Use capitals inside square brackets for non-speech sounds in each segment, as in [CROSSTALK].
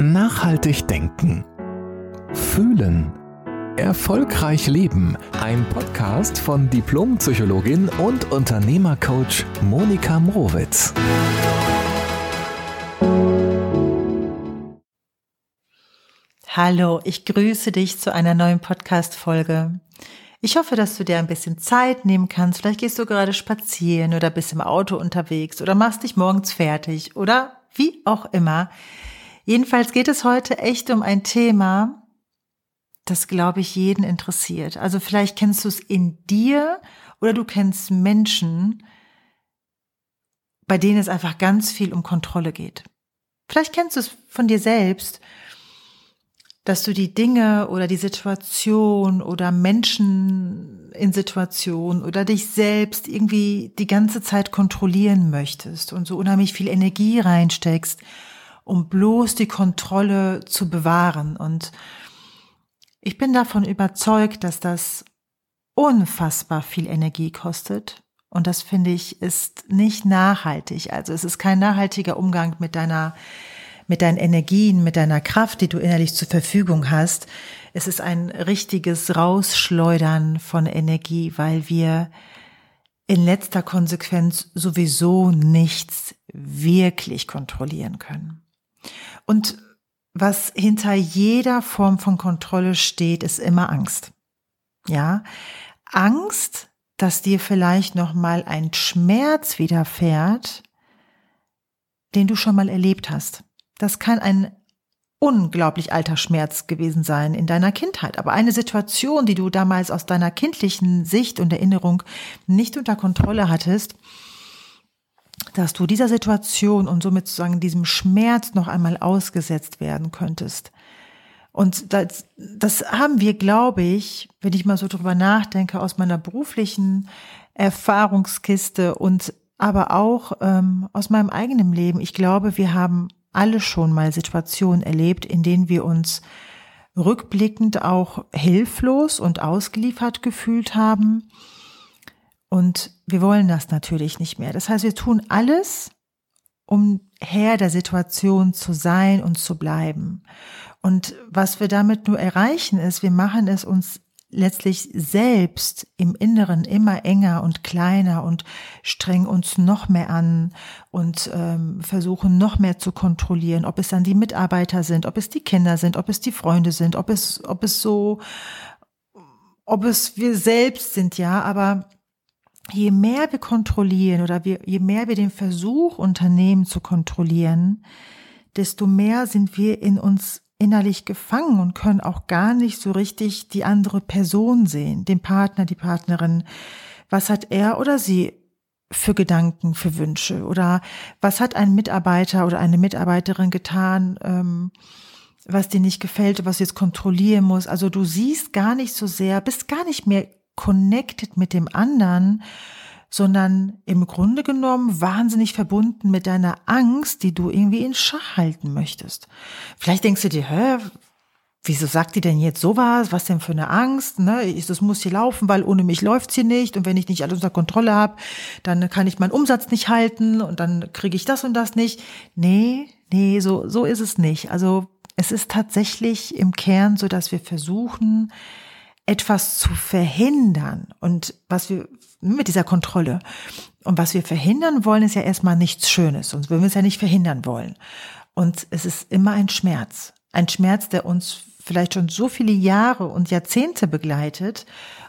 Nachhaltig denken. Fühlen. Erfolgreich leben. Ein Podcast von Diplompsychologin und Unternehmercoach Monika Mrowitz. Hallo, ich grüße dich zu einer neuen Podcast-Folge. Ich hoffe, dass du dir ein bisschen Zeit nehmen kannst. Vielleicht gehst du gerade spazieren oder bist im Auto unterwegs oder machst dich morgens fertig oder wie auch immer. Jedenfalls geht es heute echt um ein Thema, das, glaube ich, jeden interessiert. Also vielleicht kennst du es in dir oder du kennst Menschen, bei denen es einfach ganz viel um Kontrolle geht. Vielleicht kennst du es von dir selbst, dass du die Dinge oder die Situation oder Menschen in Situation oder dich selbst irgendwie die ganze Zeit kontrollieren möchtest und so unheimlich viel Energie reinsteckst um bloß die Kontrolle zu bewahren. Und ich bin davon überzeugt, dass das unfassbar viel Energie kostet. Und das finde ich ist nicht nachhaltig. Also es ist kein nachhaltiger Umgang mit deiner, mit deinen Energien, mit deiner Kraft, die du innerlich zur Verfügung hast. Es ist ein richtiges Rausschleudern von Energie, weil wir in letzter Konsequenz sowieso nichts wirklich kontrollieren können. Und was hinter jeder Form von Kontrolle steht, ist immer Angst. Ja, Angst, dass dir vielleicht noch mal ein Schmerz widerfährt, den du schon mal erlebt hast. Das kann ein unglaublich alter Schmerz gewesen sein in deiner Kindheit, aber eine Situation, die du damals aus deiner kindlichen Sicht und Erinnerung nicht unter Kontrolle hattest, dass du dieser Situation und somit sozusagen diesem Schmerz noch einmal ausgesetzt werden könntest. Und das, das haben wir, glaube ich, wenn ich mal so drüber nachdenke, aus meiner beruflichen Erfahrungskiste und aber auch ähm, aus meinem eigenen Leben. Ich glaube, wir haben alle schon mal Situationen erlebt, in denen wir uns rückblickend auch hilflos und ausgeliefert gefühlt haben und wir wollen das natürlich nicht mehr. Das heißt, wir tun alles, um Herr der Situation zu sein und zu bleiben. Und was wir damit nur erreichen ist, wir machen es uns letztlich selbst im Inneren immer enger und kleiner und strengen uns noch mehr an und ähm, versuchen noch mehr zu kontrollieren, ob es dann die Mitarbeiter sind, ob es die Kinder sind, ob es die Freunde sind, ob es, ob es so, ob es wir selbst sind, ja, aber je mehr wir kontrollieren oder wir, je mehr wir den Versuch unternehmen zu kontrollieren, desto mehr sind wir in uns innerlich gefangen und können auch gar nicht so richtig die andere Person sehen, den Partner, die Partnerin. Was hat er oder sie für Gedanken, für Wünsche? Oder was hat ein Mitarbeiter oder eine Mitarbeiterin getan, ähm, was dir nicht gefällt, was jetzt kontrollieren muss? Also du siehst gar nicht so sehr, bist gar nicht mehr connected mit dem anderen, sondern im Grunde genommen wahnsinnig verbunden mit deiner Angst, die du irgendwie in Schach halten möchtest. Vielleicht denkst du dir, hä, wieso sagt die denn jetzt sowas? Was denn für eine Angst? Ne? Das muss hier laufen, weil ohne mich läuft's hier nicht. Und wenn ich nicht alles unter Kontrolle habe, dann kann ich meinen Umsatz nicht halten und dann kriege ich das und das nicht. Nee, nee, so, so ist es nicht. Also es ist tatsächlich im Kern so, dass wir versuchen, etwas zu verhindern und was wir mit dieser Kontrolle und was wir verhindern wollen, ist ja erstmal nichts Schönes, sonst würden wir es ja nicht verhindern wollen. Und es ist immer ein Schmerz, ein Schmerz, der uns vielleicht schon so viele Jahre und Jahrzehnte begleitet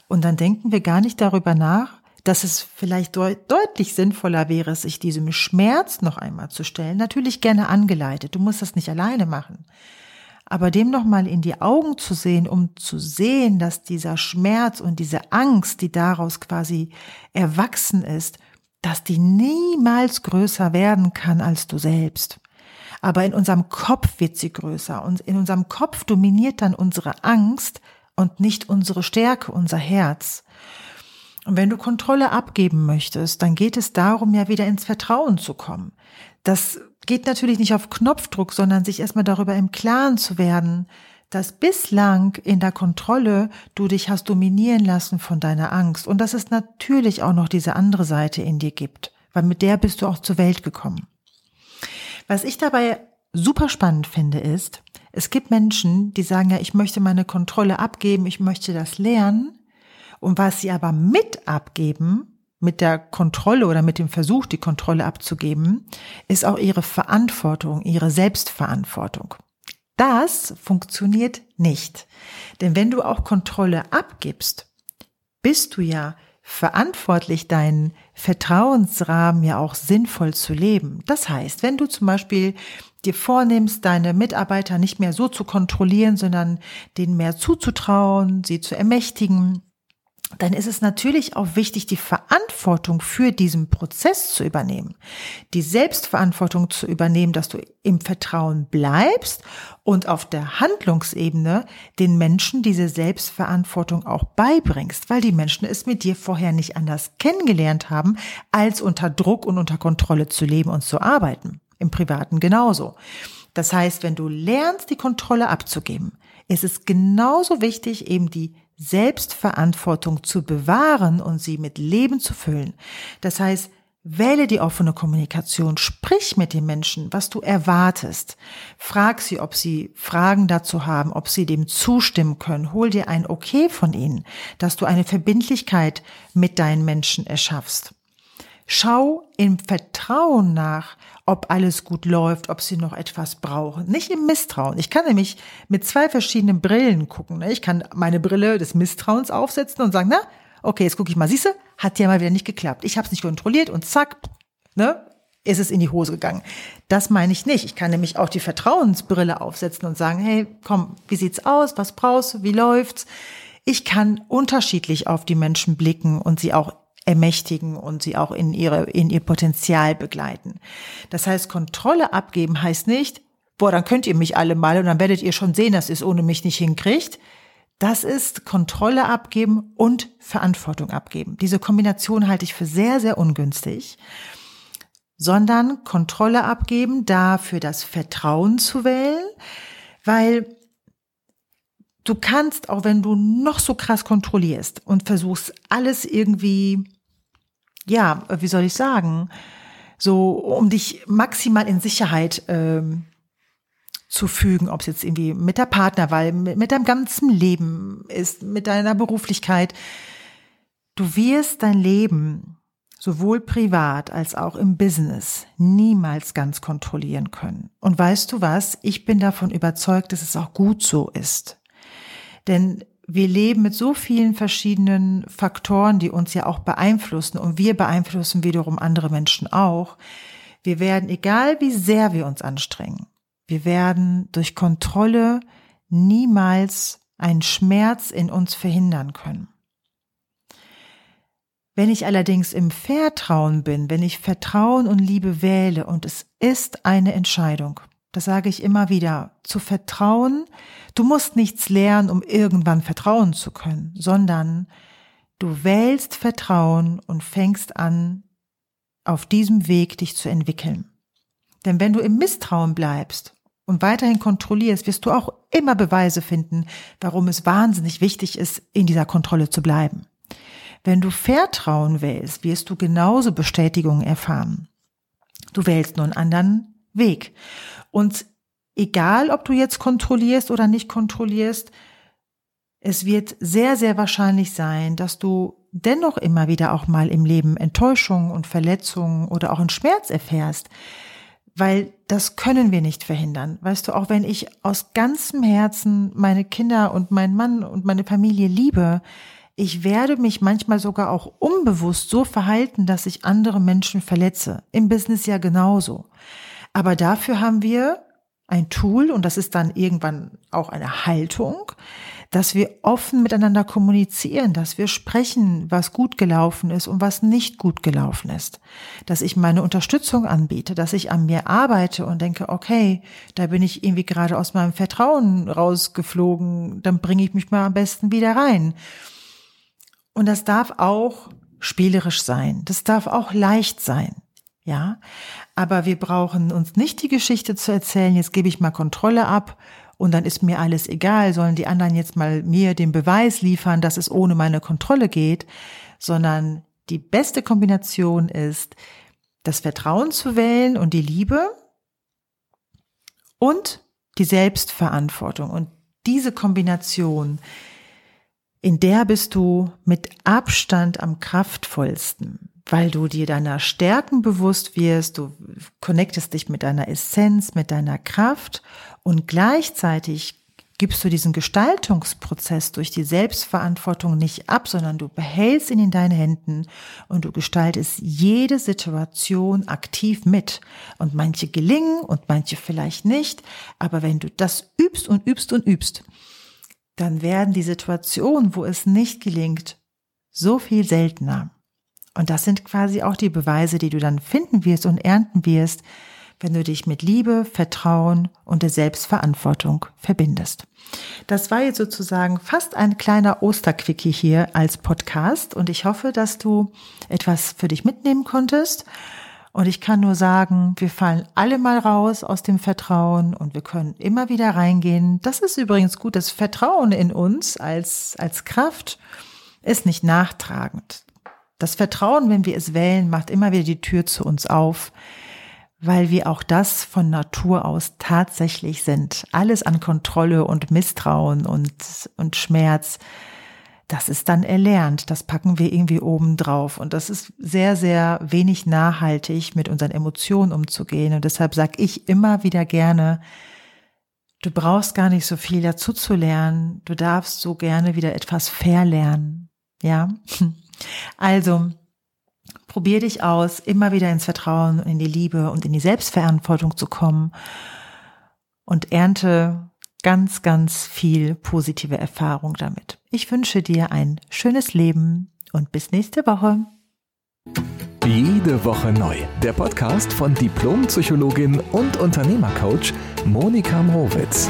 und dann denken wir gar nicht darüber nach, dass es vielleicht deut deutlich sinnvoller wäre, sich diesem Schmerz noch einmal zu stellen. Natürlich gerne angeleitet. Du musst das nicht alleine machen aber dem nochmal in die Augen zu sehen, um zu sehen, dass dieser Schmerz und diese Angst, die daraus quasi erwachsen ist, dass die niemals größer werden kann als du selbst. Aber in unserem Kopf wird sie größer und in unserem Kopf dominiert dann unsere Angst und nicht unsere Stärke, unser Herz. Und wenn du Kontrolle abgeben möchtest, dann geht es darum, ja wieder ins Vertrauen zu kommen. Das geht natürlich nicht auf Knopfdruck, sondern sich erstmal darüber im Klaren zu werden, dass bislang in der Kontrolle du dich hast dominieren lassen von deiner Angst und dass es natürlich auch noch diese andere Seite in dir gibt, weil mit der bist du auch zur Welt gekommen. Was ich dabei super spannend finde, ist, es gibt Menschen, die sagen ja, ich möchte meine Kontrolle abgeben, ich möchte das lernen. Und was sie aber mit abgeben, mit der Kontrolle oder mit dem Versuch, die Kontrolle abzugeben, ist auch ihre Verantwortung, ihre Selbstverantwortung. Das funktioniert nicht. Denn wenn du auch Kontrolle abgibst, bist du ja verantwortlich, deinen Vertrauensrahmen ja auch sinnvoll zu leben. Das heißt, wenn du zum Beispiel dir vornimmst, deine Mitarbeiter nicht mehr so zu kontrollieren, sondern denen mehr zuzutrauen, sie zu ermächtigen, dann ist es natürlich auch wichtig, die Verantwortung für diesen Prozess zu übernehmen, die Selbstverantwortung zu übernehmen, dass du im Vertrauen bleibst und auf der Handlungsebene den Menschen diese Selbstverantwortung auch beibringst, weil die Menschen es mit dir vorher nicht anders kennengelernt haben, als unter Druck und unter Kontrolle zu leben und zu arbeiten. Im Privaten genauso. Das heißt, wenn du lernst, die Kontrolle abzugeben, ist es genauso wichtig, eben die Selbstverantwortung zu bewahren und sie mit Leben zu füllen. Das heißt, wähle die offene Kommunikation, sprich mit den Menschen, was du erwartest. Frag sie, ob sie Fragen dazu haben, ob sie dem zustimmen können. Hol dir ein Okay von ihnen, dass du eine Verbindlichkeit mit deinen Menschen erschaffst. Schau im Vertrauen nach, ob alles gut läuft, ob sie noch etwas brauchen. Nicht im Misstrauen. Ich kann nämlich mit zwei verschiedenen Brillen gucken. Ne? Ich kann meine Brille des Misstrauens aufsetzen und sagen, na, okay, jetzt gucke ich mal, siehste, hat ja mal wieder nicht geklappt. Ich habe es nicht kontrolliert und zack, ne, ist es in die Hose gegangen. Das meine ich nicht. Ich kann nämlich auch die Vertrauensbrille aufsetzen und sagen, hey, komm, wie sieht's aus? Was brauchst du? Wie läuft's? Ich kann unterschiedlich auf die Menschen blicken und sie auch ermächtigen und sie auch in ihre, in ihr Potenzial begleiten. Das heißt, Kontrolle abgeben heißt nicht, boah, dann könnt ihr mich alle mal und dann werdet ihr schon sehen, dass ihr es ohne mich nicht hinkriegt. Das ist Kontrolle abgeben und Verantwortung abgeben. Diese Kombination halte ich für sehr, sehr ungünstig, sondern Kontrolle abgeben, dafür das Vertrauen zu wählen, weil du kannst, auch wenn du noch so krass kontrollierst und versuchst, alles irgendwie ja, wie soll ich sagen, so um dich maximal in Sicherheit ähm, zu fügen, ob es jetzt irgendwie mit der Partnerwahl, mit, mit deinem ganzen Leben ist, mit deiner Beruflichkeit. Du wirst dein Leben sowohl privat als auch im Business niemals ganz kontrollieren können. Und weißt du was? Ich bin davon überzeugt, dass es auch gut so ist. Denn wir leben mit so vielen verschiedenen Faktoren, die uns ja auch beeinflussen und wir beeinflussen wiederum andere Menschen auch. Wir werden, egal wie sehr wir uns anstrengen, wir werden durch Kontrolle niemals einen Schmerz in uns verhindern können. Wenn ich allerdings im Vertrauen bin, wenn ich Vertrauen und Liebe wähle und es ist eine Entscheidung, das sage ich immer wieder, zu vertrauen. Du musst nichts lernen, um irgendwann vertrauen zu können, sondern du wählst Vertrauen und fängst an, auf diesem Weg dich zu entwickeln. Denn wenn du im Misstrauen bleibst und weiterhin kontrollierst, wirst du auch immer Beweise finden, warum es wahnsinnig wichtig ist, in dieser Kontrolle zu bleiben. Wenn du Vertrauen wählst, wirst du genauso Bestätigungen erfahren. Du wählst nur einen anderen Weg. Und egal, ob du jetzt kontrollierst oder nicht kontrollierst, es wird sehr, sehr wahrscheinlich sein, dass du dennoch immer wieder auch mal im Leben Enttäuschungen und Verletzungen oder auch einen Schmerz erfährst, weil das können wir nicht verhindern. Weißt du, auch wenn ich aus ganzem Herzen meine Kinder und meinen Mann und meine Familie liebe, ich werde mich manchmal sogar auch unbewusst so verhalten, dass ich andere Menschen verletze. Im Business ja genauso. Aber dafür haben wir ein Tool und das ist dann irgendwann auch eine Haltung, dass wir offen miteinander kommunizieren, dass wir sprechen, was gut gelaufen ist und was nicht gut gelaufen ist, dass ich meine Unterstützung anbiete, dass ich an mir arbeite und denke, okay, da bin ich irgendwie gerade aus meinem Vertrauen rausgeflogen, dann bringe ich mich mal am besten wieder rein. Und das darf auch spielerisch sein, das darf auch leicht sein. Ja, aber wir brauchen uns nicht die Geschichte zu erzählen, jetzt gebe ich mal Kontrolle ab und dann ist mir alles egal, sollen die anderen jetzt mal mir den Beweis liefern, dass es ohne meine Kontrolle geht, sondern die beste Kombination ist, das Vertrauen zu wählen und die Liebe und die Selbstverantwortung. Und diese Kombination, in der bist du mit Abstand am kraftvollsten, weil du dir deiner Stärken bewusst wirst, du connectest dich mit deiner Essenz, mit deiner Kraft und gleichzeitig gibst du diesen Gestaltungsprozess durch die Selbstverantwortung nicht ab, sondern du behältst ihn in deinen Händen und du gestaltest jede Situation aktiv mit. Und manche gelingen und manche vielleicht nicht. Aber wenn du das übst und übst und übst, dann werden die Situationen, wo es nicht gelingt, so viel seltener. Und das sind quasi auch die Beweise, die du dann finden wirst und ernten wirst, wenn du dich mit Liebe, Vertrauen und der Selbstverantwortung verbindest. Das war jetzt sozusagen fast ein kleiner Osterquickie hier als Podcast und ich hoffe, dass du etwas für dich mitnehmen konntest. Und ich kann nur sagen, wir fallen alle mal raus aus dem Vertrauen und wir können immer wieder reingehen. Das ist übrigens gut. Das Vertrauen in uns als, als Kraft ist nicht nachtragend. Das Vertrauen, wenn wir es wählen, macht immer wieder die Tür zu uns auf weil wir auch das von Natur aus tatsächlich sind. Alles an Kontrolle und Misstrauen und, und Schmerz, das ist dann erlernt. Das packen wir irgendwie oben drauf. Und das ist sehr, sehr wenig nachhaltig, mit unseren Emotionen umzugehen. Und deshalb sage ich immer wieder gerne, du brauchst gar nicht so viel dazu zu lernen. Du darfst so gerne wieder etwas verlernen. Ja. [LAUGHS] Also, Probier dich aus, immer wieder ins Vertrauen, in die Liebe und in die Selbstverantwortung zu kommen und ernte ganz, ganz viel positive Erfahrung damit. Ich wünsche dir ein schönes Leben und bis nächste Woche. Jede Woche neu. Der Podcast von Diplompsychologin und Unternehmercoach Monika Mrowitz.